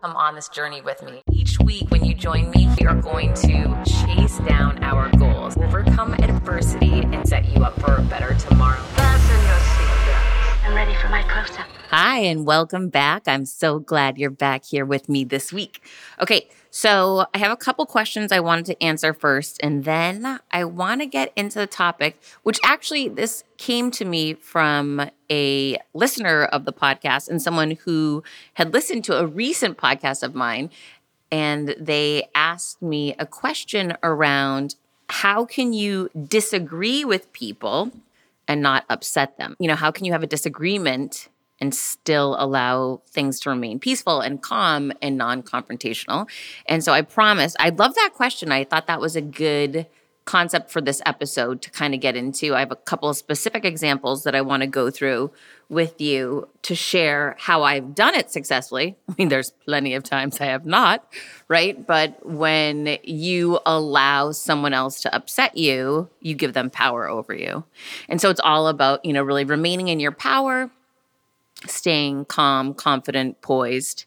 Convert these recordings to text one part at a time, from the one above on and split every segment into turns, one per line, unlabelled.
Come on this journey with me. Each week, when you join me, we are going to chase down our goals, overcome adversity, and set you up for a better tomorrow.
Fasten your. I'm ready for my close up.
Hi, and welcome back. I'm so glad you're back here with me this week. Okay, so I have a couple questions I wanted to answer first, and then I want to get into the topic, which actually this came to me from a listener of the podcast and someone who had listened to a recent podcast of mine. And they asked me a question around how can you disagree with people and not upset them? You know, how can you have a disagreement and still allow things to remain peaceful and calm and non confrontational. And so I promise, I love that question. I thought that was a good concept for this episode to kind of get into. I have a couple of specific examples that I want to go through with you to share how I've done it successfully. I mean, there's plenty of times I have not, right? But when you allow someone else to upset you, you give them power over you. And so it's all about, you know, really remaining in your power staying calm, confident, poised,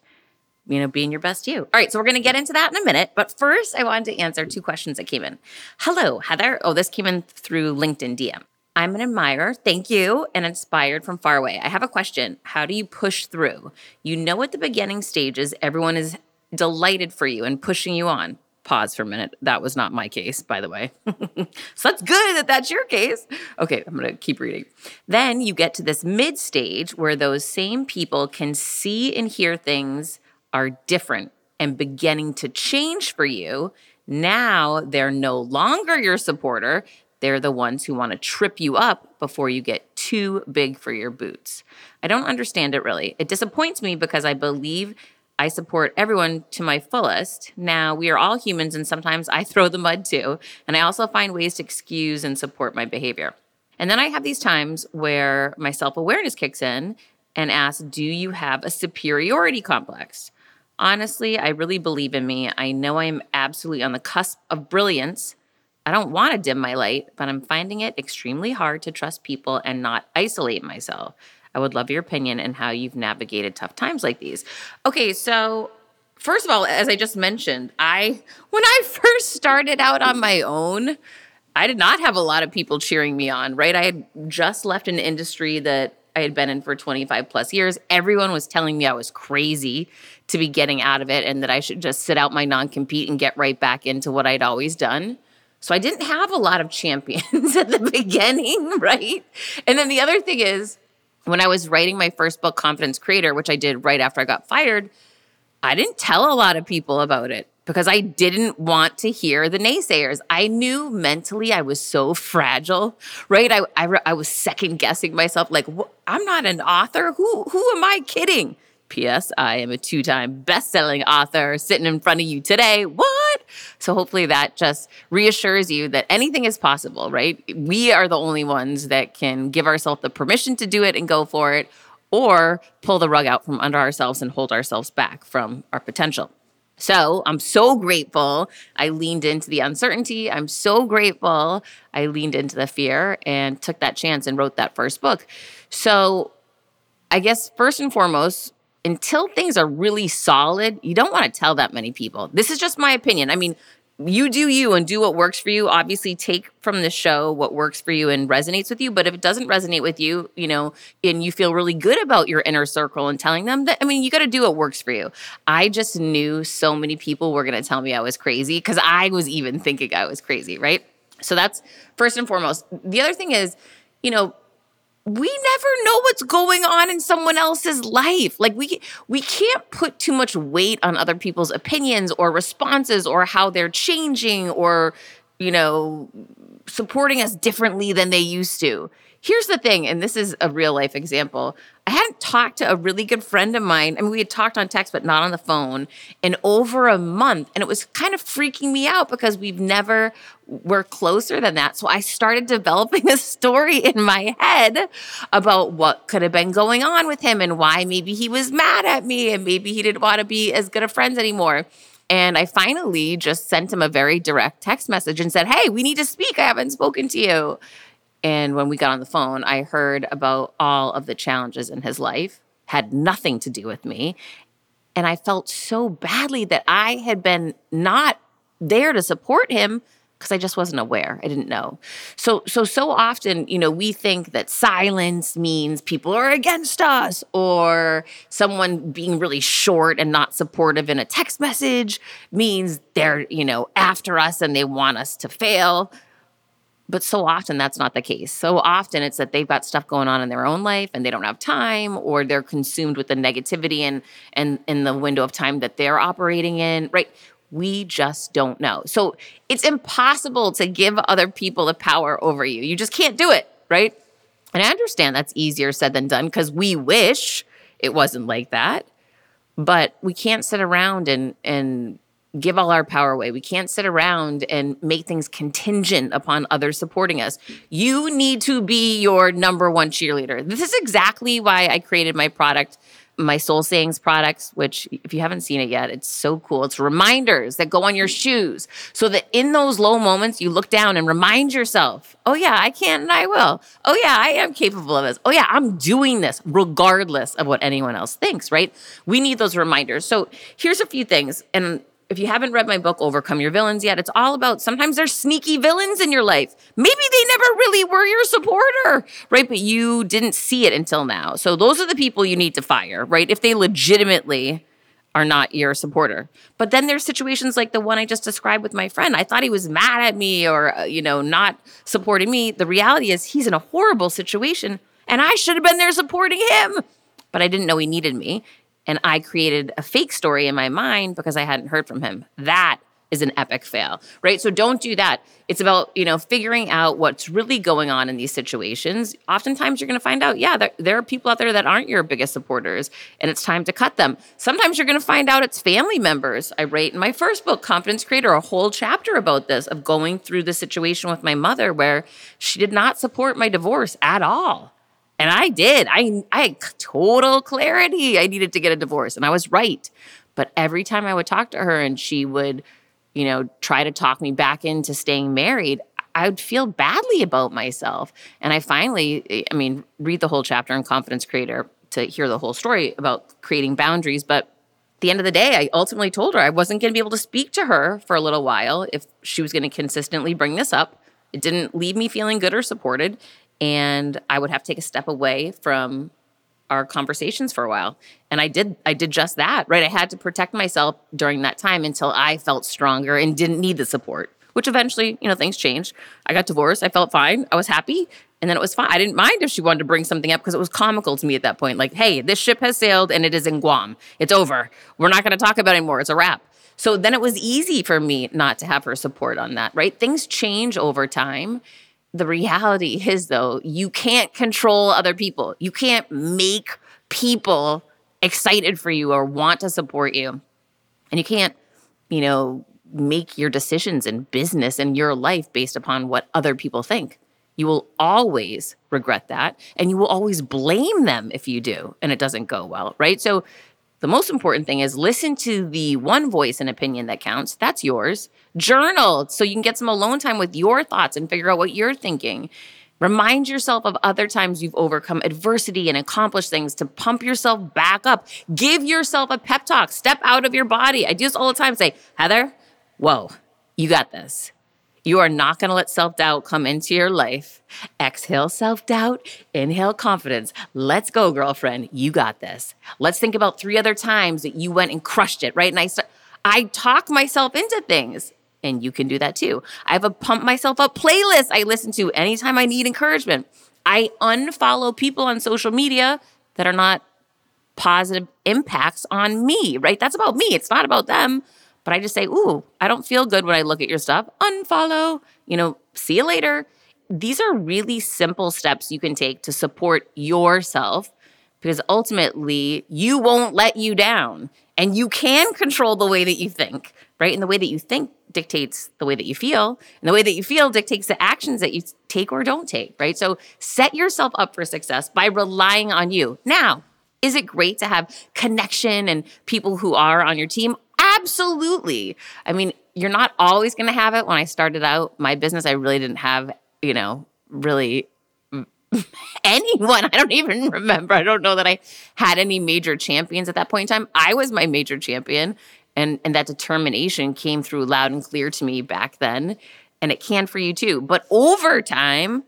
you know, being your best you. All right, so we're going to get into that in a minute. But first, I wanted to answer two questions that came in. Hello, Heather. Oh, this came in through LinkedIn DM. I'm an admirer, thank you, and inspired from far away. I have a question. How do you push through? You know, at the beginning stages, everyone is delighted for you and pushing you on pause for a minute. That was not my case, by the way. so that's good that that's your case. Okay, I'm going to keep reading. Then you get to this mid stage where those same people can see and hear things are different and beginning to change for you. Now they're no longer your supporter. They're the ones who want to trip you up before you get too big for your boots. I don't understand it really. It disappoints me because I believe I support everyone to my fullest. Now, we are all humans, and sometimes I throw the mud too. And I also find ways to excuse and support my behavior. And then I have these times where my self awareness kicks in and asks, Do you have a superiority complex? Honestly, I really believe in me. I know I am absolutely on the cusp of brilliance. I don't want to dim my light, but I'm finding it extremely hard to trust people and not isolate myself. I would love your opinion and how you've navigated tough times like these. Okay, so first of all, as I just mentioned, I when I first started out on my own, I did not have a lot of people cheering me on, right? I had just left an industry that I had been in for 25 plus years. Everyone was telling me I was crazy to be getting out of it and that I should just sit out my non compete and get right back into what I'd always done. So I didn't have a lot of champions at the beginning, right? And then the other thing is, when I was writing my first book, Confidence Creator, which I did right after I got fired, I didn't tell a lot of people about it because I didn't want to hear the naysayers. I knew mentally I was so fragile, right? I, I, I was second guessing myself, like, I'm not an author. Who, who am I kidding? P.S. I am a two time best selling author sitting in front of you today. What? So hopefully that just reassures you that anything is possible, right? We are the only ones that can give ourselves the permission to do it and go for it, or pull the rug out from under ourselves and hold ourselves back from our potential. So I'm so grateful I leaned into the uncertainty. I'm so grateful I leaned into the fear and took that chance and wrote that first book. So I guess first and foremost, until things are really solid, you don't want to tell that many people. This is just my opinion. I mean, you do you and do what works for you. Obviously, take from the show what works for you and resonates with you. But if it doesn't resonate with you, you know, and you feel really good about your inner circle and telling them that, I mean, you got to do what works for you. I just knew so many people were going to tell me I was crazy because I was even thinking I was crazy, right? So that's first and foremost. The other thing is, you know, we never know what's going on in someone else's life. Like we we can't put too much weight on other people's opinions or responses or how they're changing or you know supporting us differently than they used to. Here's the thing and this is a real life example I hadn't talked to a really good friend of mine. I mean, we had talked on text, but not on the phone in over a month. And it was kind of freaking me out because we've never were closer than that. So I started developing a story in my head about what could have been going on with him and why maybe he was mad at me and maybe he didn't want to be as good of friends anymore. And I finally just sent him a very direct text message and said, Hey, we need to speak. I haven't spoken to you. And when we got on the phone, I heard about all of the challenges in his life, had nothing to do with me. And I felt so badly that I had been not there to support him because I just wasn't aware. I didn't know. So so so often, you know, we think that silence means people are against us or someone being really short and not supportive in a text message means they're, you know, after us and they want us to fail. But so often that's not the case. So often it's that they've got stuff going on in their own life and they don't have time or they're consumed with the negativity and and in the window of time that they're operating in, right? We just don't know. So it's impossible to give other people the power over you. You just can't do it, right? And I understand that's easier said than done because we wish it wasn't like that. But we can't sit around and and give all our power away. We can't sit around and make things contingent upon others supporting us. You need to be your number one cheerleader. This is exactly why I created my product my Soul Sayings products, which if you haven't seen it yet, it's so cool. It's reminders that go on your shoes so that in those low moments, you look down and remind yourself, oh, yeah, I can and I will. Oh, yeah, I am capable of this. Oh, yeah, I'm doing this regardless of what anyone else thinks, right? We need those reminders. So here's a few things. And if you haven't read my book, Overcome Your Villains, yet, it's all about sometimes there's sneaky villains in your life. Maybe they never really were your supporter, right? But you didn't see it until now. So those are the people you need to fire, right? If they legitimately are not your supporter. But then there's situations like the one I just described with my friend. I thought he was mad at me or, uh, you know, not supporting me. The reality is he's in a horrible situation and I should have been there supporting him. But I didn't know he needed me and I created a fake story in my mind because I hadn't heard from him. That is an epic fail, right? So don't do that. It's about, you know, figuring out what's really going on in these situations. Oftentimes you're going to find out, yeah, there, there, are people out there that aren't your biggest supporters and it's time to cut them. Sometimes you're going to find out it's family members. I write in my first book, Confidence Creator, a whole chapter about this of going through the situation with my mother where she did not support my divorce at all. And I did. I, I had total clarity. I needed to get a divorce, and I was right. But every time I would talk to her and she would, you know, try to talk me back into staying married, I would feel badly about myself. And I finally, eh, I mean, read the whole chapter in Confidence Creator to hear the whole story about creating boundaries. But at the end of the day, I ultimately told her I wasn't going to be able to speak to her for a little while if she was going to consistently bring this up. It didn't leave me feeling good or supported and I would have to take a step away from our conversations for a while. And I did I did just that, right? I had to protect myself during that time until I felt stronger and didn't need the support. Which eventually, you know, things changed. I got divorced. I felt fine. I was happy. And then it was fine. I didn't mind if she wanted to bring something up because it was comical to me at that point. Like, hey, this ship has sailed and it is in Guam. It's over. We're not going to talk about it anymore. It's a wrap. So then it was easy for me not to have her support on that, right? Things change over time the reality is though you can't control other people. You can't make people excited for you or want to support you. And you can't you know make your decisions in business and your life based upon what other people think. You will always regret that and you will always blame them if you do and it doesn't go well right? So the most important thing is listen to the one voice and opinion that counts. That's yours. Journal so you can get some alone time with your thoughts and figure out what you're thinking. Remind yourself of other times you've overcome adversity and accomplished things to pump yourself back up. Give yourself a pep talk. Step out of your body. I do this all the time. Say, Heather, whoa, you got this. You are not going to let self doubt come into your life. Exhale self doubt, inhale confidence. Let's go, girlfriend. You got this. Let's think about three other times that you went and crushed it, right? And I, start, I talk myself into things, and you can do that too. I have a pump myself up playlist I listen to anytime I need encouragement. I unfollow people on social media that are not positive impacts on me, right? That's about me. It's not about them. But I just say, ooh, I don't feel good when I look at your stuff. Unfollow, you know, see you later. These are really simple steps you can take to support yourself because ultimately you won't let you down and you can control the way that you think, right? And the way that you think dictates the way that you feel, and the way that you feel dictates the actions that you take or don't take, right? So set yourself up for success by relying on you. Now, is it great to have connection and people who are on your team? Absolutely. I mean, you're not always going to have it. When I started out my business, I really didn't have, you know, really anyone. I don't even remember. I don't know that I had any major champions at that point in time. I was my major champion. And, and that determination came through loud and clear to me back then. And it can for you too. But over time,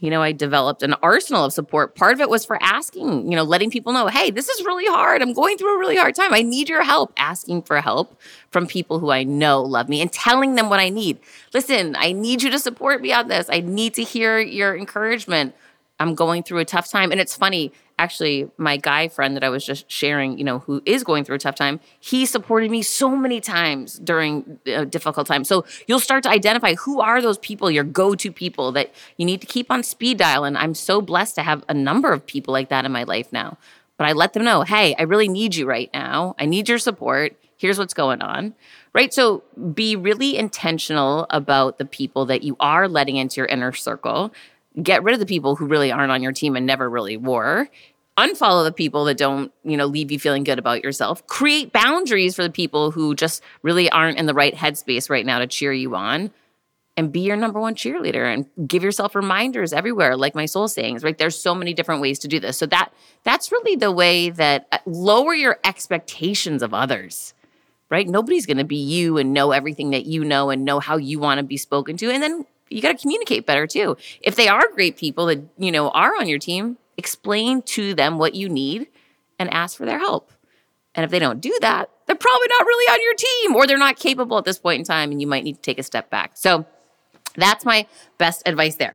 you know, I developed an arsenal of support. Part of it was for asking, you know, letting people know, hey, this is really hard. I'm going through a really hard time. I need your help. Asking for help from people who I know love me and telling them what I need. Listen, I need you to support me on this. I need to hear your encouragement. I'm going through a tough time. And it's funny, actually, my guy friend that I was just sharing, you know, who is going through a tough time, he supported me so many times during a difficult time. So you'll start to identify who are those people, your go to people that you need to keep on speed dial. And I'm so blessed to have a number of people like that in my life now. But I let them know, hey, I really need you right now. I need your support. Here's what's going on. Right. So be really intentional about the people that you are letting into your inner circle get rid of the people who really aren't on your team and never really were. Unfollow the people that don't you know leave you feeling good about yourself. Create boundaries for the people who just really aren't in the right headspace right now to cheer you on. And be your number one cheerleader and give yourself reminders everywhere like my soul sayings right? There's so many different ways to do this. So that that's really the way that uh, lower your expectations of others right? Nobody's going to be you and know everything that you know and know how you want to be spoken to. And then you got to communicate better too. If they are great people that, you know, are on your team, explain to them what you need and ask for their help. And if they don't do that, they're probably not really on your team or they're not capable at this point in time and you might need to take a step back. So that's my best advice there.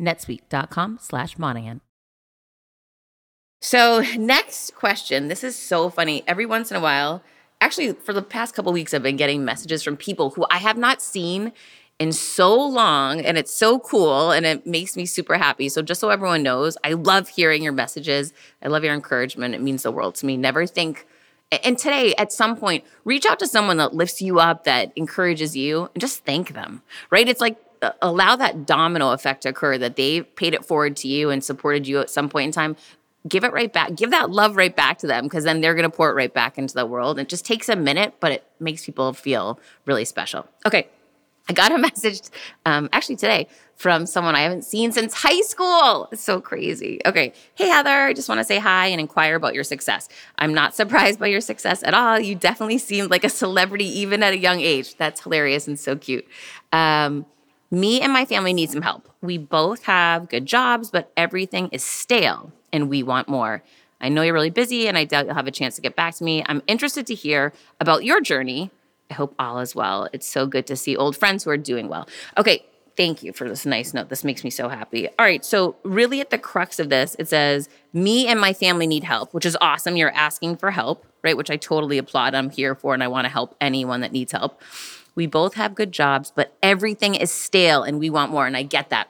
netsuite.com slash Monahan.
So, next question. This is so funny. Every once in a while, actually, for the past couple weeks, I've been getting messages from people who I have not seen in so long, and it's so cool, and it makes me super happy. So, just so everyone knows, I love hearing your messages. I love your encouragement. It means the world to me. Never think. And today, at some point, reach out to someone that lifts you up, that encourages you, and just thank them, right? It's like allow that domino effect to occur that they paid it forward to you and supported you at some point in time give it right back give that love right back to them because then they're going to pour it right back into the world it just takes a minute but it makes people feel really special okay I got a message um, actually today from someone I haven't seen since high school. It's so crazy. Okay. Hey, Heather, I just want to say hi and inquire about your success. I'm not surprised by your success at all. You definitely seemed like a celebrity even at a young age. That's hilarious and so cute. Um, me and my family need some help. We both have good jobs, but everything is stale and we want more. I know you're really busy and I doubt you'll have a chance to get back to me. I'm interested to hear about your journey. I hope all is well. It's so good to see old friends who are doing well. Okay, thank you for this nice note. This makes me so happy. All right, so really at the crux of this, it says, Me and my family need help, which is awesome. You're asking for help, right? Which I totally applaud. I'm here for, and I want to help anyone that needs help. We both have good jobs, but everything is stale and we want more. And I get that.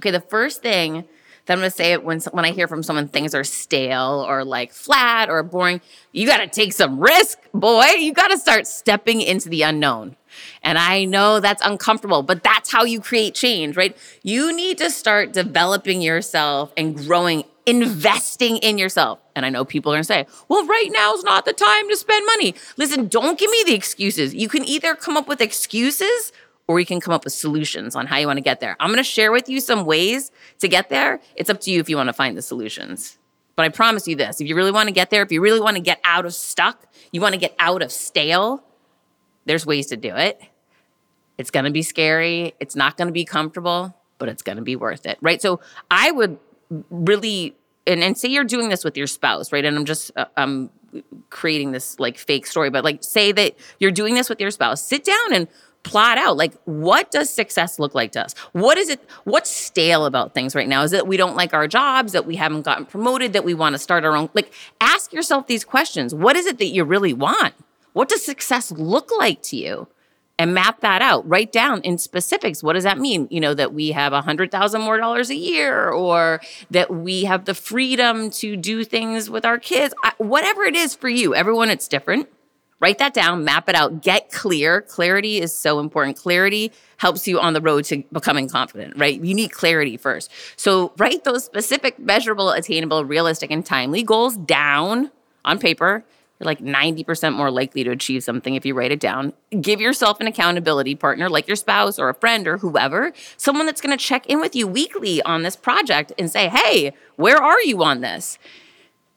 Okay, the first thing that I'm gonna say when when I hear from someone things are stale or like flat or boring, you gotta take some risk, boy. You gotta start stepping into the unknown. And I know that's uncomfortable, but that's how you create change, right? You need to start developing yourself and growing, investing in yourself. And I know people are gonna say, well, right now is not the time to spend money. Listen, don't give me the excuses. You can either come up with excuses or you can come up with solutions on how you want to get there. I'm to share with you some ways to get there. It's up to you if you want to find the solutions. But I promise you this if you really want to get there, if you really want to get out of stuck, you want to get out of stale, there's ways to do it. It's going to be scary. It's not going to be comfortable, but it's going to be worth it, right? So I would really, and, and say you're doing this with your spouse, right? And I'm just, uh, um, creating this like fake story, but like say that you're doing this with your spouse, sit down and plot out like what does success look like to us what is it what's stale about things right now is that we don't like our jobs that we haven't gotten promoted that we want to start our own like ask yourself these questions what is it that you really want what does success look like to you and map that out write down in specifics what does that mean you know that we have a hundred thousand more dollars a year or that we have the freedom to do things with our kids whatever it is for you everyone it's different Write that down, map it out, get clear. Clarity is so important. Clarity helps you on the road to becoming confident, right? You need clarity first. So write those specific, measurable, attainable, realistic, and timely goals down on paper. You're like 90% more likely to achieve something if you write it down. Give yourself an accountability partner, like your spouse or a friend or whoever, someone that's gonna check in with you weekly on this project and say, hey, where are you on this?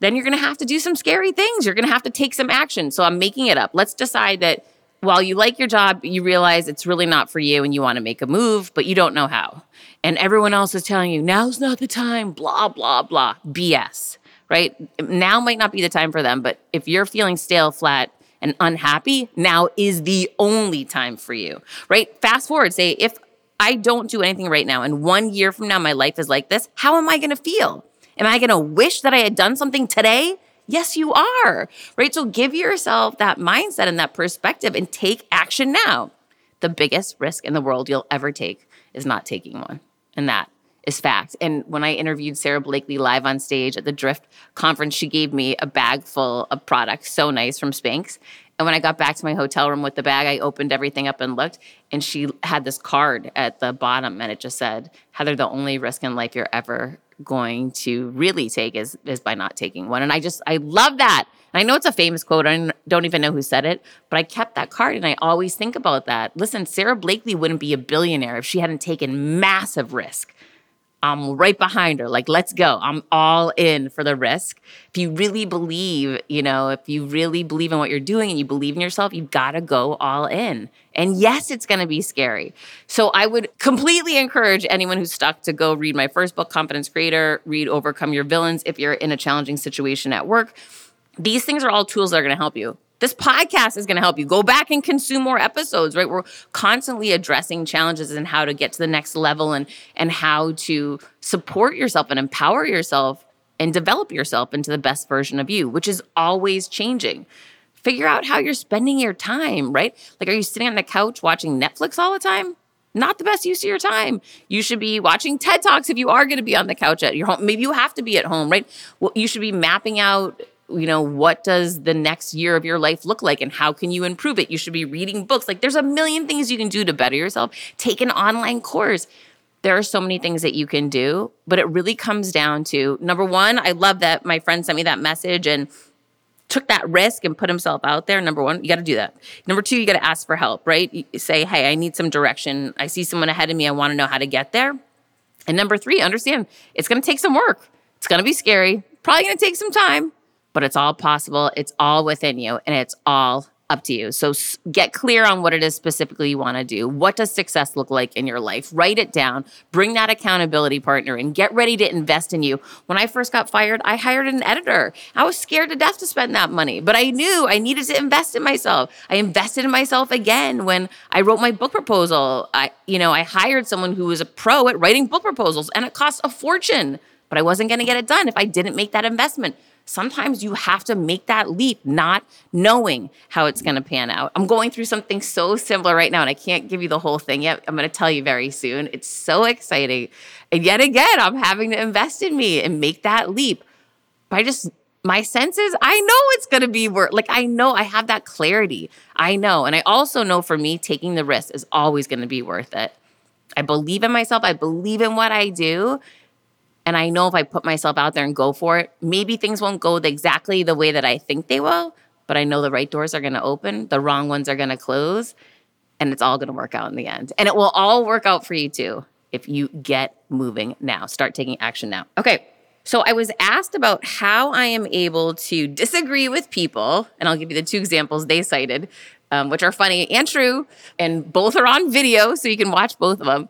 then you're to have to do some scary things. You're to have to take some action. So I'm making it up. Let's decide that while you like your job, you realize it's really not for you and you want to make a move, but you don't know how. And everyone else is telling you, now's not the time, blah, blah, blah. BS, right? Now might not be the time for them, but if you're feeling stale, flat, and unhappy, now is the only time for you, right? Fast forward, say, if I don't do anything right now and one year from now my life is like this, how am I to feel? Am I to wish that I had done something today? Yes, you are, right? So give yourself that mindset and that perspective and take action now. The biggest risk in the world you'll ever take is not taking one. And that is fact. And when I interviewed Sara Blakely live on stage at the Drift conference, she gave me a bag full of products, so nice from Spanx. And when I got back to my hotel room with the bag, I opened everything up and looked, and she had this card at the bottom, and it just said, Heather, the only risk in life you're ever going to really take is is by not taking one. And I just I love that. And I know it's a famous quote. I don't even know who said it, but I kept that card and I always think about that. Listen, Sara Blakely wouldn't be a billionaire if she hadn't taken massive risk I'm right behind her. Like, let's go. I'm all in for the risk. If you really believe, you know, if you really believe in what you're doing and you believe in yourself, you've got to go all in. And yes, it's going to be scary. So I would completely encourage anyone who's stuck to go read my first book, Confidence Creator, read Overcome Your Villains if you're in a challenging situation at work. These things are all tools that are going to help you. This podcast is going to help you go back and consume more episodes, right? We're constantly addressing challenges and how to get to the next level and and how to support yourself and empower yourself and develop yourself into the best version of you, which is always changing. Figure out how you're spending your time, right? Like are you sitting on the couch watching Netflix all the time? Not the best use of your time. You should be watching TED Talks if you are going to be on the couch at your home. Maybe you have to be at home, right? Well, you should be mapping out you know, what does the next year of your life look like and how can you improve it? You should be reading books. Like there's a million things you can do to better yourself. Take an online course. There are so many things that you can do, but it really comes down to number one, I love that my friend sent me that message and
took that risk and put himself out there, number one, you got to do that. Number two, you got to ask for help, right? You say, hey, I need some direction. I see someone ahead of me. I want to know how to get there. And number three, understand it's going to take some work. It's going to be scary, probably going to take some time, but it's all possible. It's all within you and it's all up to you. So get clear on what it is specifically you want to do. What does success look like in your life? Write it down. Bring that accountability partner in. Get ready to invest in you. When I first got fired, I hired an editor. I was scared to death to spend that money, but I knew I needed to invest in myself. I invested in myself again when I wrote my book proposal. I, you know, I hired someone who was a pro at writing book proposals and it cost a fortune, but I wasn't going to get it done if I didn't make that investment sometimes you have to make that leap, not knowing how it's going to pan out. I'm going through something so similar right now, and I can't give you the whole thing yet. I'm going to tell you very soon. It's so exciting. And yet again, I'm having to invest in me and make that leap. I just, my senses, I know it's going to be worth, like, I know I have that clarity. I know. And I also know for me, taking the risk is always going to be worth it. I believe in myself. I believe in what I do. And I know if I put myself out there and go for it, maybe things won't go exactly the way that I think they will, but I know the right doors are going to open, the wrong ones are going to close, and it's all going to work out in the end. And it will all work out for you too if you get moving now. Start taking action now. Okay. So I was asked about how I am able to disagree with people, and I'll give you the two examples they cited, um, which are funny and true, and both are on video, so you can watch both of them.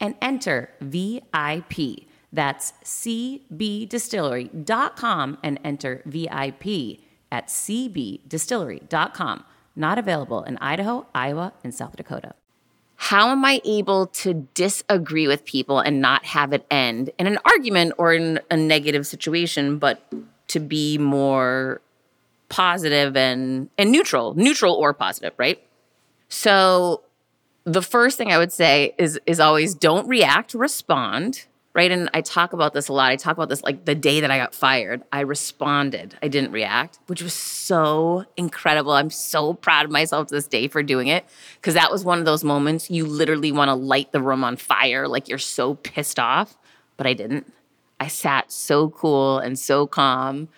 and enter VIP. That's cbdistillery.com and enter VIP at cbdistillery.com. Not available in Idaho, Iowa, and South Dakota.
How am I able to disagree with people and not have it end in an argument or in a negative situation, but
to be more positive and and neutral, neutral or positive, right? So the first thing I would say is is always don't react, respond, right? And I talk about this a lot. I talk about this like the day that I got fired, I responded. I didn't react, which was so incredible. I'm so proud of myself to this day for doing it because that was one of those moments you literally want to light the room on fire like you're so pissed off, but I didn't. I sat so cool and so calm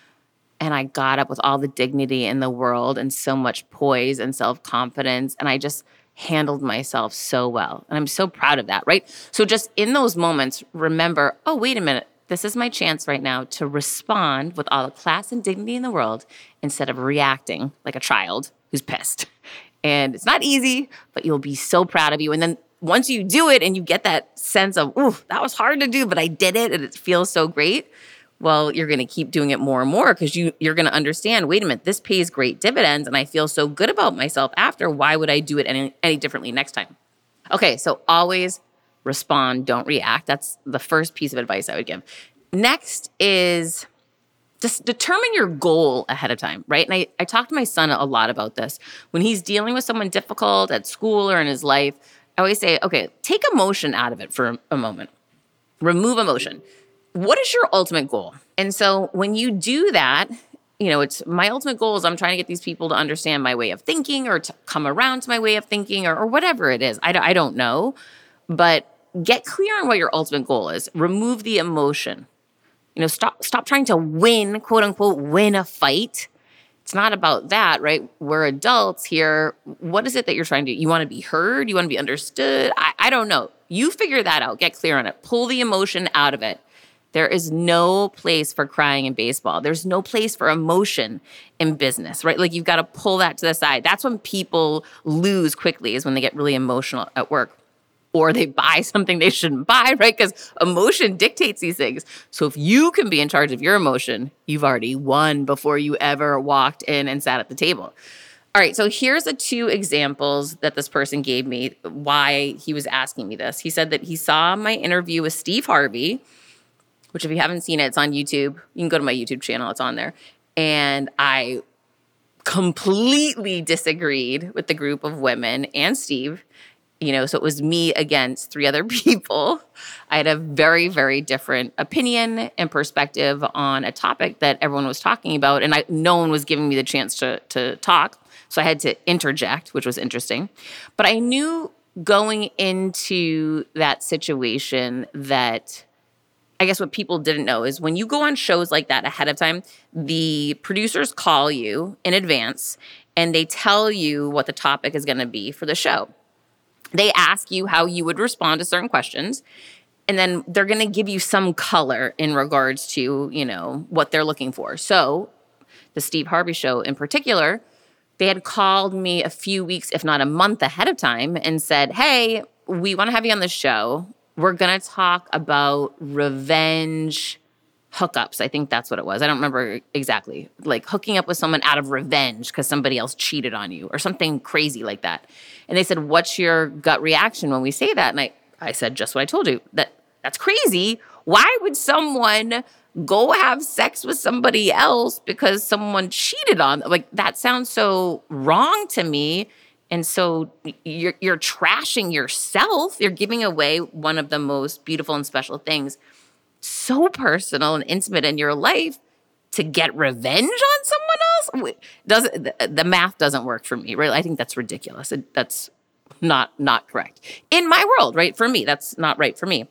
and I got up with all the dignity in the world and so much poise and self-confidence and I just handled myself so well. And I'm so proud of that, right? So just in those moments, remember, oh, wait a minute. This is my chance right now to respond with all the class and dignity in the world instead of reacting like a child who's pissed. And it's not easy, but you'll be so proud of you. And then once you do it and you get that sense of, ooh, that was hard to do, but I did it and it feels so great, well, you're going to keep doing it more and more because you you're going to understand. Wait a minute, this pays great dividends, and I feel so good about myself after. Why would I do it any any differently next time? Okay, so always respond, don't react. That's the first piece of advice I would give. Next is just determine your goal ahead of time, right? And I, I talk to my son a lot about this. When he's dealing with someone difficult at school or in his life, I always say, okay, take emotion out of it for a moment. Remove emotion what is your ultimate goal? And so when you do that, you know, it's my ultimate goal is I'm trying to get these people to understand my way of thinking or to come around to my way of thinking or, or whatever it is. I, don't know, but get clear on what your ultimate goal is. Remove the emotion. You know, stop stop trying to win, quote unquote, win a fight. It's not about that, right? We're adults here. What is it that you're trying to do? You want to be heard? You want to be understood? I, I don't know. You figure that out. Get clear on it. Pull the emotion out of it there is no place for crying in baseball. There's no place for emotion in business, right? Like you've got to pull that to the side. That's when people lose quickly, is when they get really emotional at work or they buy something they shouldn't buy, right? Because emotion dictates these things. So if you can be in charge of your emotion, you've already won before you ever walked in and sat at the table. All right, so here's the two examples that this person gave me why he was asking me this. He said that he saw my interview with Steve Harvey which if you haven't seen it, it's on YouTube. You can go to my YouTube channel, it's on there. And I completely disagreed with the group of women and Steve. You know, so it was me against three other people. I had a very, very different opinion and perspective on a topic that everyone was talking about, and I, no one was giving me the chance to to talk. So I had to interject, which was interesting. But I knew going into that situation that I guess what people didn't know is when you go on shows like that ahead of time, the producers call you in advance and they tell you what the topic is going to be for the show. They ask you how you would respond to certain questions and then they're going to give you some color in regards to, you know, what they're looking for. So, the Steve Harvey show in particular, they had called me a few weeks if not a month ahead of time and said, "Hey, we want to have you on the show we're going to talk about revenge hookups. I think that's what it was. I don't remember exactly. Like hooking up with someone out of revenge because somebody else cheated on you or something crazy like that. And they said, "What's your gut reaction when we say that?" And I I said just what I told you. That that's crazy. Why would someone go have sex with somebody else because someone cheated on them? Like that sounds so wrong to me and so you're you're trashing yourself. You're giving away one of the most beautiful and special things, so personal and intimate in your life to get revenge on someone else. The, the math doesn't work for me, right? I think that's ridiculous. It, that's not not correct in my world, right? For me, that's not right for me.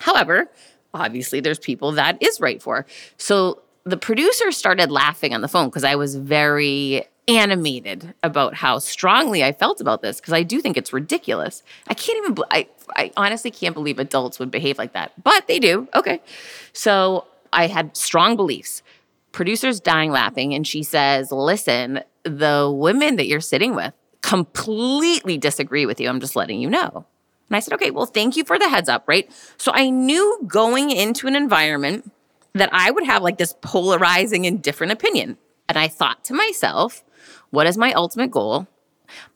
However, obviously there's people that is right for. So the producer started laughing on the phone because I was very animated about how strongly I felt about this because I do think it's ridiculous. I can't even, I, I honestly can't believe adults would behave like that, but they do. Okay. So I had strong beliefs. Producer's dying laughing, and she says, Listen, the women that you're sitting with completely disagree with you. I'm just letting you know. And I said, Okay, well, thank you for the heads up, right? So I knew going into an environment that I would have like this polarizing and different opinion. And I thought to myself, what is my ultimate goal?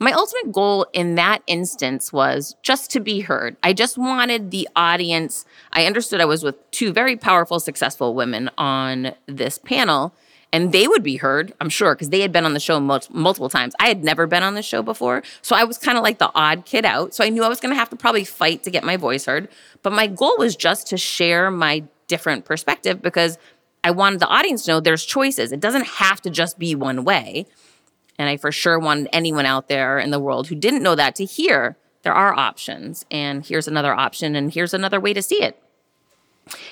My ultimate goal in that instance was just to be heard. I just wanted the audience. I understood I was with two very powerful, successful women on this panel, and they would be heard, I'm sure, because they had been on the show mul- multiple times. I had never been on the show before. So I was kind of like the odd kid out. So I knew I was going to have to probably fight to get my voice heard. But my goal was just to share my different perspective because I wanted the audience to know there's choices. It doesn't have to just be one way. And I for sure wanted anyone out there in the world who didn't know that to hear there are options. And here's another option, and here's another way to see it.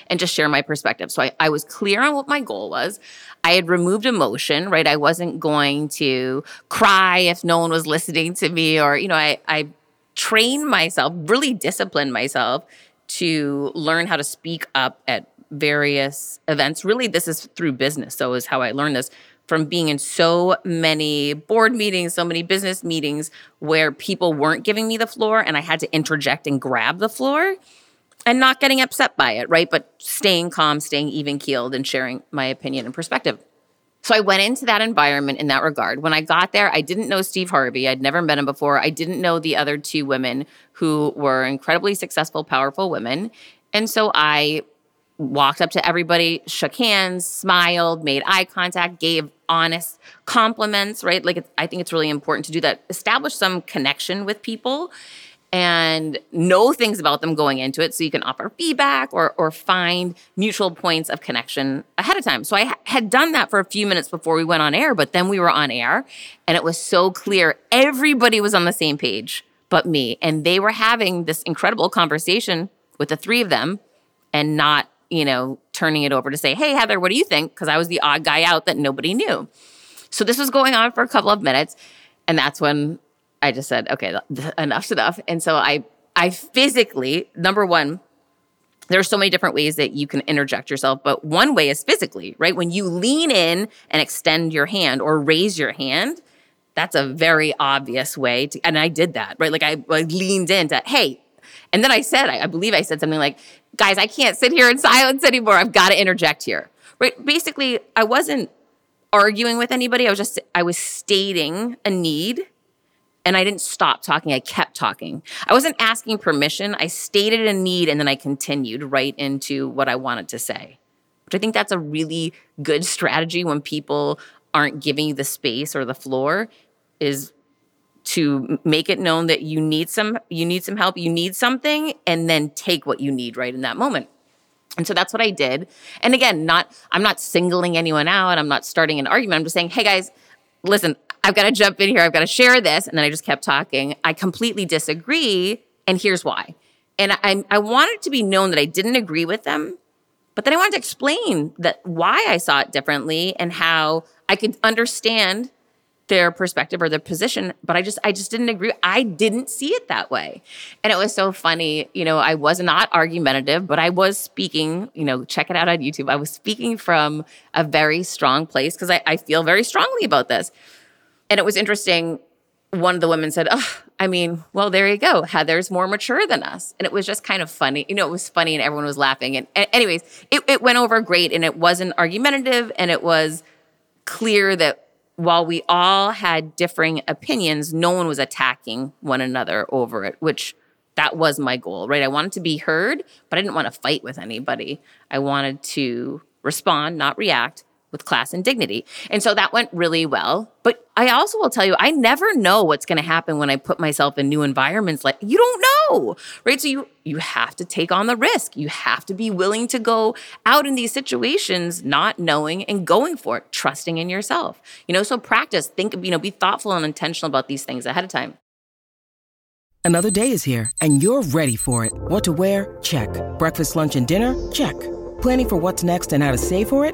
And just share my perspective. So I, I was clear on what my goal was. I had removed emotion, right? I wasn't going to cry if no one was listening to me, or, you know, I, I trained myself, really disciplined myself to learn how to speak up at various events. Really, this is through business. So is how I learned this from being in so many board meetings, so many business meetings where people weren't giving me the floor and I had to interject and grab the floor and not getting upset by it, right? But staying calm, staying even keeled and sharing my opinion and perspective. So I went into that environment in that regard. When I got there, I didn't know Steve Harvey. I'd never met him before. I didn't know the other two women who were incredibly successful, powerful women. And so I walked up to everybody, shook hands, smiled, made eye contact, gave honest compliments, right? Like, I think it's really important to do that, establish some connection with people and know things about them going into it so you can offer feedback or, or find mutual points of connection ahead of time. So I ha- had done that for a few minutes before we went on air, but then we were on air and it was so clear everybody was on the same page but me. And they were having this incredible conversation with the three of them and not you know, turning it over to say, Hey, Heather, what do you think? Because I was the odd guy out that nobody knew. So this was going on for a couple of minutes. And that's when I just said, okay, enough's enough. And so I, I physically, number one, there are so many different ways that you can interject yourself, but one way is physically, right? When you lean in and extend your hand or raise your hand, that's a very obvious way to, and I did that, right? Like I, I leaned into, hey, and then I said, I, I believe I said something like, guys, I can't sit here in silence anymore. I've got to interject here. Right? Basically, I wasn't arguing with anybody. I was just, I was stating a need and I didn't stop talking. I kept talking. I wasn't asking permission. I stated a need and then I continued right into what I wanted to say. Which I think that's a really good strategy when people aren't giving you the space or the floor is to make it known that you need some you need some help you need something and then take what you need right in that moment. And so that's what i did. And again not i'm not singling anyone out. I'm not starting an argument. I'm just saying hey guys listen i've got to jump in here. I've got to share this. And then i just kept talking. I completely disagree and here's why. And i i wanted to be known that i didn't agree with them but then i wanted to explain that why i saw it differently and how i could understand their perspective or their position but i just i just didn't agree i didn't see it that way. And it was so funny you know i was not argumentative but i was speaking you know check it out on youtube i was speaking from a very strong place because I, I feel very strongly about this. And it was interesting one of the women said oh i mean well there you go heather's more mature than us. And it was just kind of funny you know it was funny and everyone was laughing. And, and anyways it, it went over great and it wasn't argumentative and it was clear that while we all had differing opinions, no one was attacking one another over it, which that was my goal, right? I wanted to be heard, but I didn't want to fight with anybody. I wanted to respond, not react with class and dignity. And so that went really well. But I also will tell you, I never know what's going to happen when I put myself in new environments. Like you don't know, right? So you you have to take on the risk. You have to be willing to go out in these situations, not knowing and going for it, trusting in yourself. You know, so practice, think, you know, be thoughtful and intentional about these things ahead of time.
Another day is here and you're ready for it. What to wear? Check. Breakfast, lunch, and dinner? Check. Planning for what's next and how to save for it?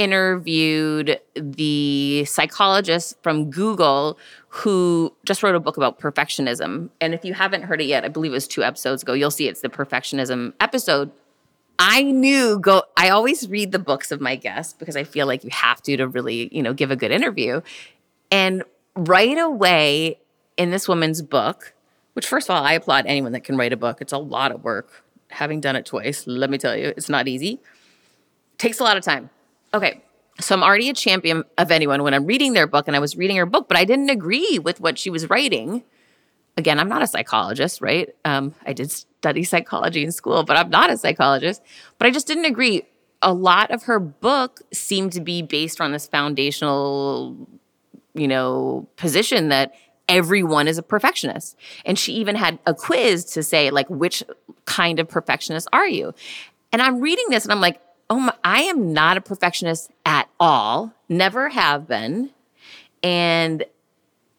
interviewed the psychologist from Google who just wrote a book about perfectionism. And if you haven't heard it yet, I believe it was two episodes ago, you'll see it's the perfectionism episode. I knew go I always read the books of my guests because I feel like you have to to really, you know, give a good interview. And right away in this woman's book, which first of all, I applaud anyone that can write a book. It's a lot of work. Having done it twice, let me tell you, it's not easy. Takes a lot of time. Okay. So I'm already a champion of anyone when I'm reading their book and I was reading her book, but I didn't agree with what she was writing. Again, I'm not a psychologist, right? Um, I did study psychology in school, but I'm not a psychologist. But I just didn't agree. A lot of her book seemed to be based on this foundational, you know, position that everyone is a perfectionist. And she even had a quiz to say, like, which kind of perfectionist are you? And I'm reading this and I'm like, oh, my, I am not a perfectionist at all, never have been. And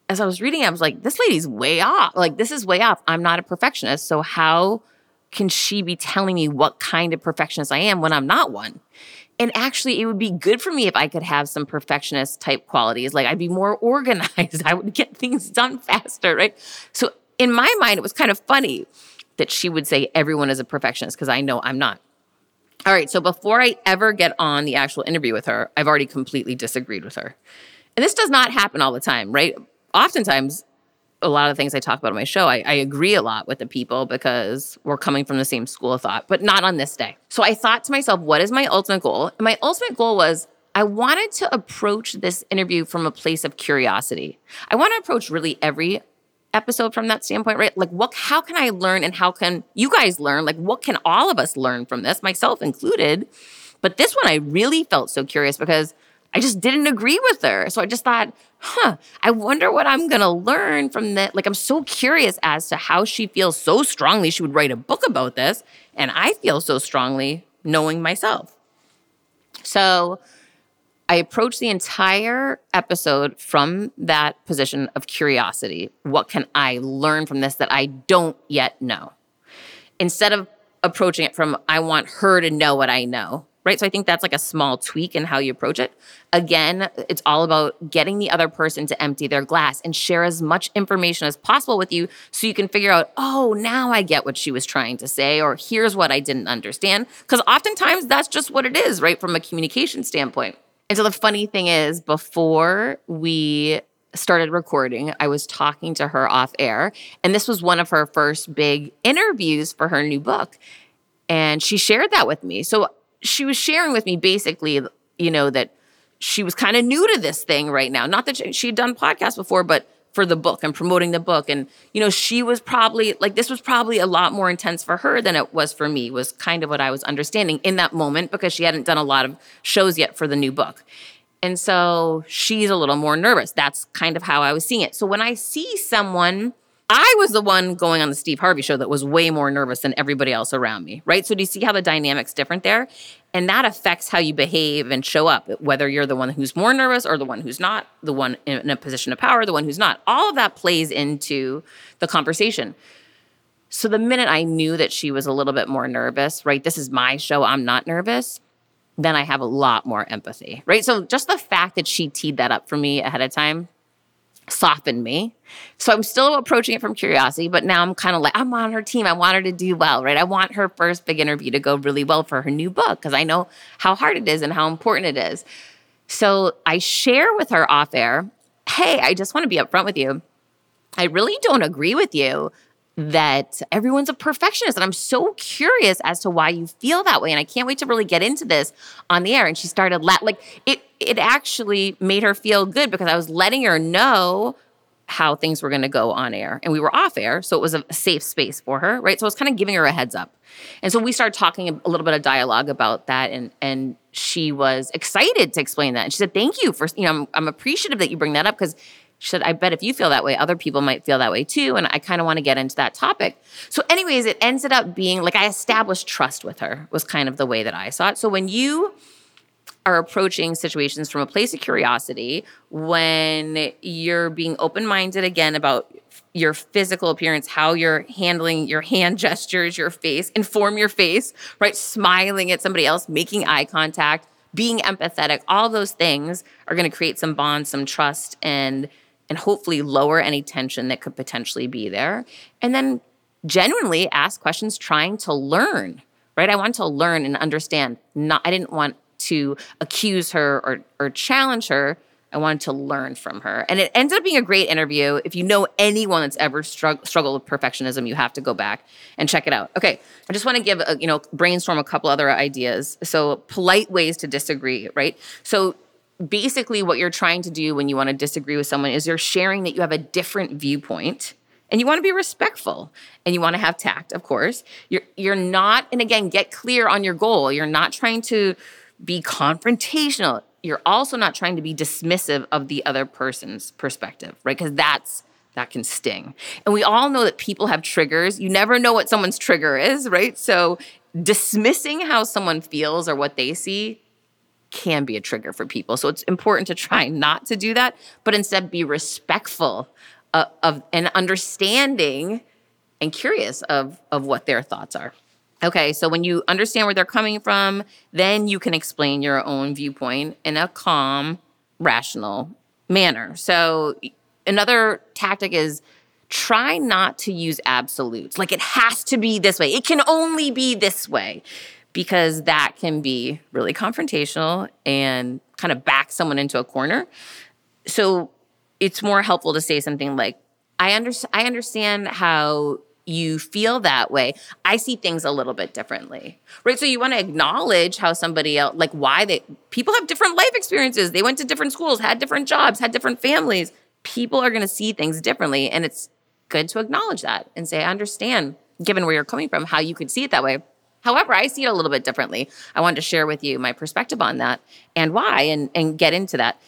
as I was reading, I was like, this lady's way off. Like, this is way off. I'm not a perfectionist. So, how can she be telling me what kind of perfectionist I am when I'm not one? And actually, it would be good for me if I could have some perfectionist type qualities. Like, I'd be more organized, I would get things done faster, right? So, in my mind, it was kind of funny that she would say everyone is a perfectionist because I know I'm not. All right, so before I ever get on the actual interview with her, I've already completely disagreed with her. And this does not happen all the time, right? Oftentimes, a lot of the things I talk about on my show, I, I, agree a lot with the people because we're coming from the same school of thought, but not on this day. So I thought to myself, what is my ultimate goal? And my ultimate goal was I wanted to approach this interview from a place of curiosity. I want to approach really every episode from that standpoint, right? Like what how can I learn and how can you guys learn? Like what can all of us learn from this, myself included? But this one I really felt so curious because I just didn't agree with her. So I just thought, huh, I wonder what I'm gonna learn from that. Like I'm so curious as to how she feels so strongly she would write a book about this. And I feel so strongly knowing myself. So I approach the entire episode from that position of curiosity. What can I learn from this that I don't yet know? Instead of approaching it from, I want her to know what I know, right? So I think that's like a small tweak in how you approach it. Again, it's all about getting the other person to empty their glass and share as much information as possible with you so you can figure out, oh, now I get what she was trying to say, or here's what I didn't understand. Because oftentimes that's just what it is, right? From a communication standpoint. And so the funny thing is, before we started recording, I was talking to her off air, and this was one of her first big interviews for her new book. And she shared that with me. So she was sharing with me basically, you know, that she was kind of new to this thing right now. Not that she, had done podcasts before, but for the book and promoting the book. And you know she was probably like this was probably a lot more intense for her than it was for me was kind of what i was understanding in that moment because she hadn't done a lot of shows yet for the new book. And so she's a little more nervous. That's kind of how i was seeing it. So when i see someone I was the one going on the Steve Harvey show that was way more nervous than everybody else around me, right? So do you see how the dynamic's different there? And that affects how you behave and show up, whether you're the one who's more nervous or the one who's not, the one in a position of power, the one who's not. All of that plays into the conversation. So the minute I knew that she was a little bit more nervous, right? This is my show, I'm not nervous. Then I have a lot more empathy, right? So just the fact that she teed that up for me ahead of time softened me. So I'm still approaching it from curiosity, but now I'm kind of like, I'm on her team. I want her to do well, right? I want her first big interview to go really well for her new book because I know how hard it is and how important it is. So I share with her off air, hey, I just want to be upfront with you. I really don't agree with you that everyone's a perfectionist. And I'm so curious as to why you feel that way. And I can't wait to really get into this on the air. And she started la- like it it actually made her feel good because I was letting her know how things were going to go on air and we were off air so it was a safe space for her right so i was kind of giving her a heads up and so we started talking a little bit of dialogue about that and and she was excited to explain that and she said thank you for you know i'm, I'm appreciative that you bring that up because she said i bet if you feel that way other people might feel that way too and i kind of want to get into that topic so anyways it ended up being like i established trust with her was kind of the way that i saw it so when you are approaching situations from a place of curiosity, when you're being open minded again about your physical appearance, how you're handling your hand gestures, your face, inform your face, right? Smiling at somebody else, making eye contact, being empathetic, all those things are going to create some bonds, some trust, and and hopefully lower any tension that could potentially be there. And then genuinely ask questions trying to learn, right? I want to learn and understand. Not I didn't want to accuse her or or challenge her. I wanted to learn from her. And it ended up being a great interview. If you know anyone that's ever strugg- struggled with perfectionism, you have to go back and check it out. Okay, I just want to give, a, you know, brainstorm a couple other ideas. So, polite ways to disagree, right? So, basically, what you're trying to do when you want to disagree with someone is you're sharing that you have a different viewpoint and you want to be respectful and you want to have tact of course you're you're not and again get clear on your goal you're not trying to be confrontational you're also not trying to be dismissive of the other person's perspective, right? Because that's that can sting. And we all know that people have triggers. You never know what someone's trigger is, right? So dismissing how someone feels or what they see can be a trigger for people. So it's important to try not to do that, but instead be respectful of, of and understanding and curious of of what their thoughts are. Okay, so when you understand where they're coming from, then you can explain your own viewpoint in a calm, rational manner. So another tactic is try not to use absolutes. Like it has to be this way. It can only be this way because that can be really confrontational and kind of back someone into a corner. So it's more helpful to say something like I under- I understand how you feel that way, I see things a little bit differently. Right? So you want to acknowledge how somebody else like why they people have different life experiences. They went to different schools, had different jobs, had different families. People are going to see things differently and it's good to acknowledge that and say I understand given where you're coming from how you could see it that way. However, I see it a little bit differently. I wanted to share with you my perspective on that and why and and get into that.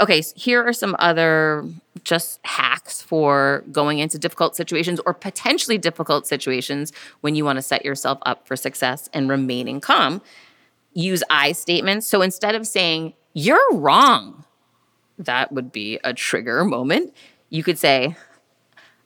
Okay, so here are some other just hacks for going into difficult situations or potentially difficult situations when you want to set yourself up for success and remaining calm. Use I statements. So instead of saying, you're wrong, that would be a trigger moment. You could say,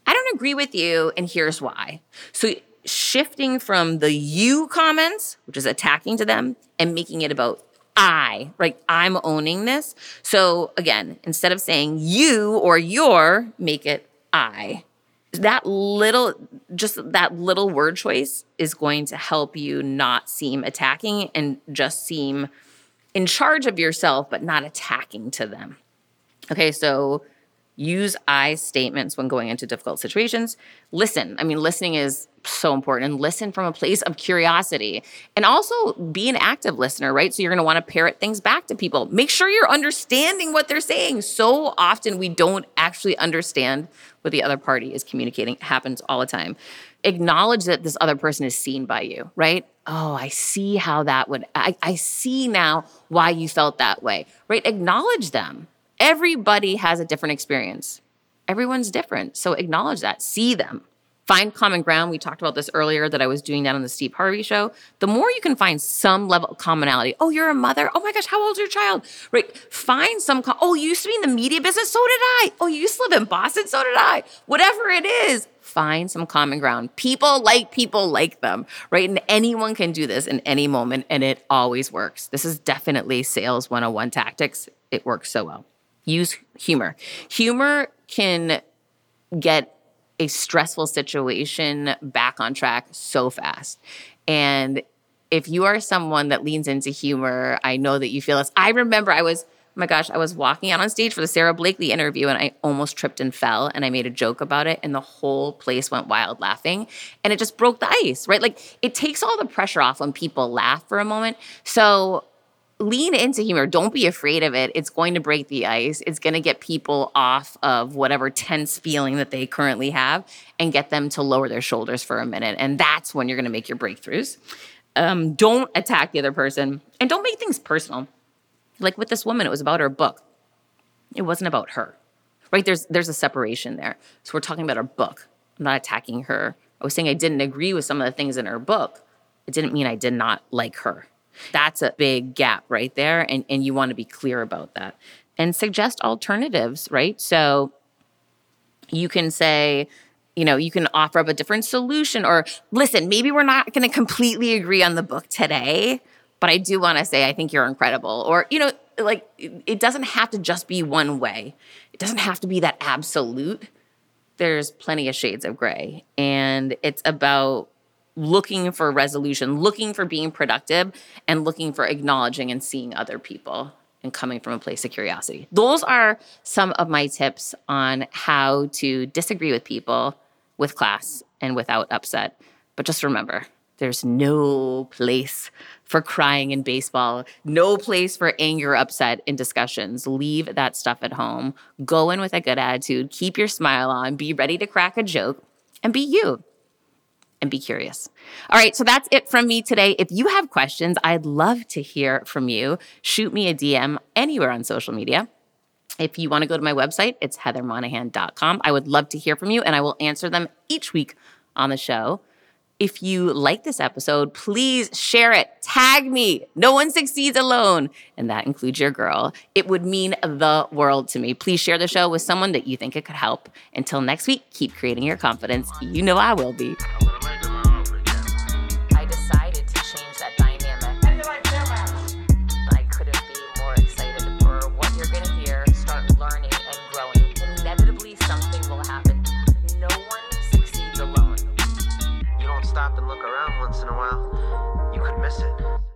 I don't agree with you, and here's why. So shifting from the you comments, which is attacking to them, and making it about I, right? I'm owning this. So again, instead of saying you or your, make it I. That little, just that little word choice is going to help you not seem attacking and just seem in charge of yourself, but not attacking to them. Okay, so use I statements when going into difficult situations. Listen. I mean, listening is so important and listen from a place of curiosity and also be an active listener, right? So you're going to want to parrot things back to people. Make sure you're understanding what they're saying. So often we don't actually understand what the other party is communicating. It happens all the time. Acknowledge that this other person is seen by you, right? Oh, I see how that would, I, I see now why you felt that way, right? Acknowledge them. Everybody has a different experience. Everyone's different. So acknowledge that, see them find common ground. We talked about this earlier that I was doing that on the Steve Harvey show. The more you can find some level of commonality. Oh, you're a mother. Oh my gosh, how old's your child? Right? Find some. Com- oh, you used to be in the media business. So did I. Oh, you used to live in Boston. So did I. Whatever it is, find some common ground. People like people like them, right? And anyone can do this in any moment, and it always works. This is definitely sales 101 tactics. It works so well. Use humor. Humor can get a stressful situation back on track so fast. And if you are someone that leans into humor, I know that you feel this. I remember I was, oh my gosh, I was walking out on stage for the Sara Blakely interview and I almost tripped and fell and I made a joke about it and the whole place went wild laughing and it just broke the ice, right? Like it takes all the pressure off when people laugh for a moment. So lean into humor. Don't be afraid of it. It's going to break the ice. It's going to get people off of whatever tense feeling that they currently have and get them to lower their shoulders for a minute. And that's when you're going to make your breakthroughs. Um, don't attack the other person and don't make things personal. Like with this woman, it was about her book. It wasn't about her, right? There's there's a separation there. So we're talking about her book. I'm not attacking her. I was saying I didn't agree with some of the things in her book. It didn't mean I did not like her. That's a big gap right there. And, and you want to be clear about that. And suggest alternatives, right? So you can say, you know, you can offer up a different solution or listen, maybe we're not going to completely agree on the book today, but I do want to say I think you're incredible. Or, you know, like it doesn't have to just be one way. It doesn't have to be that absolute. There's plenty of shades of gray. And it's about looking for resolution, looking for being productive, and looking for acknowledging and seeing other people and coming from a place of curiosity. Those are some of my tips on how to disagree with people with class and without upset. But just remember, there's no place for crying in baseball, no place for anger, upset in discussions. Leave that stuff at home. Go in with a good attitude, keep your smile on, be ready to crack a joke, and be you. And be curious. All right, so that's it from me today. If you have questions, I'd love to hear from you. Shoot me a DM anywhere on social media. If you want to go to my website, it's heathermonahan.com. I would love to hear from you, and I will answer them each week on the show. If you like this episode, please share it. Tag me. No one succeeds alone. And that includes your girl. It would mean the world to me. Please share the show with someone that you think it could help. Until next week, keep creating your confidence. You know I will be.